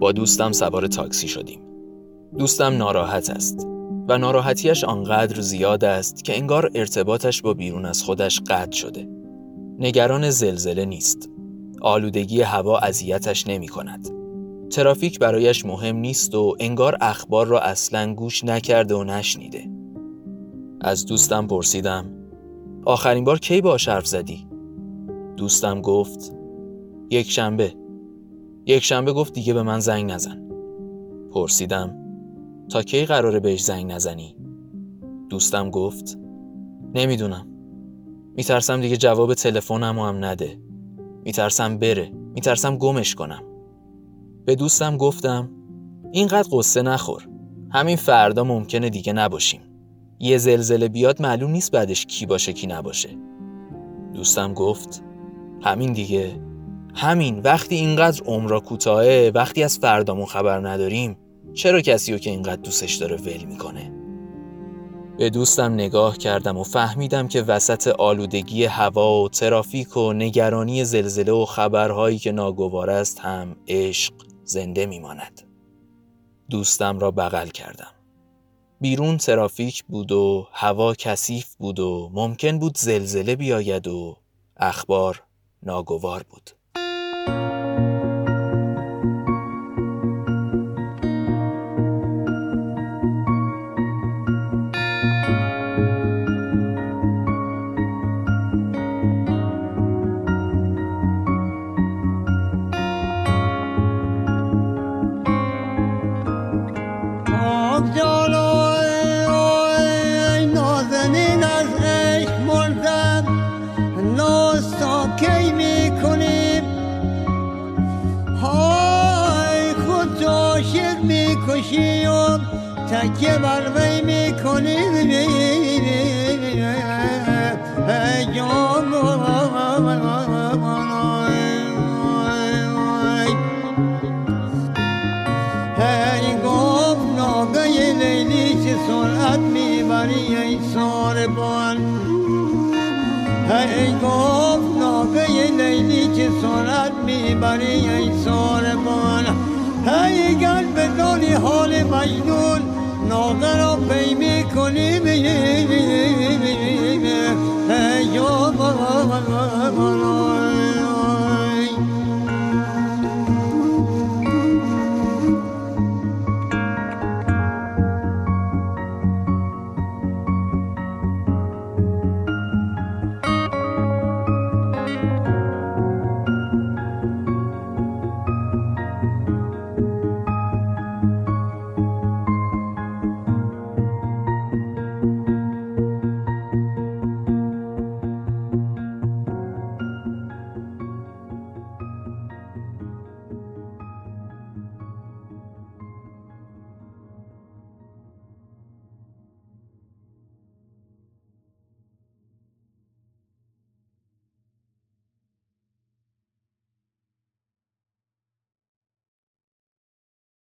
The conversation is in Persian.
با دوستم سوار تاکسی شدیم. دوستم ناراحت است و ناراحتیش آنقدر زیاد است که انگار ارتباطش با بیرون از خودش قطع شده. نگران زلزله نیست. آلودگی هوا اذیتش نمی کند. ترافیک برایش مهم نیست و انگار اخبار را اصلا گوش نکرده و نشنیده. از دوستم پرسیدم آخرین بار کی با حرف زدی؟ دوستم گفت یک شنبه. یک شنبه گفت دیگه به من زنگ نزن. پرسیدم تا کی قراره بهش زنگ نزنی؟ دوستم گفت نمی‌دونم. میترسم دیگه جواب تلفنم هم نده. میترسم بره. میترسم گمش کنم. به دوستم گفتم اینقدر قصه نخور. همین فردا ممکنه دیگه نباشیم. یه زلزله بیاد معلوم نیست بعدش کی باشه کی نباشه. دوستم گفت همین دیگه. همین وقتی اینقدر عمرا کوتاهه وقتی از فردامون خبر نداریم چرا کسی رو که اینقدر دوستش داره ول می‌کنه؟ به دوستم نگاه کردم و فهمیدم که وسط آلودگی هوا و ترافیک و نگرانی زلزله و خبرهایی که ناگوار است هم عشق زنده میماند. دوستم را بغل کردم. بیرون ترافیک بود و هوا کثیف بود و ممکن بود زلزله بیاید و اخبار ناگوار بود. Oh, yo lo تکیه بر وی می‌کنی می‌بری ای گفت ناگه لیلی چه سرعت می‌بری ای ساربان مجنون پی می‌کنی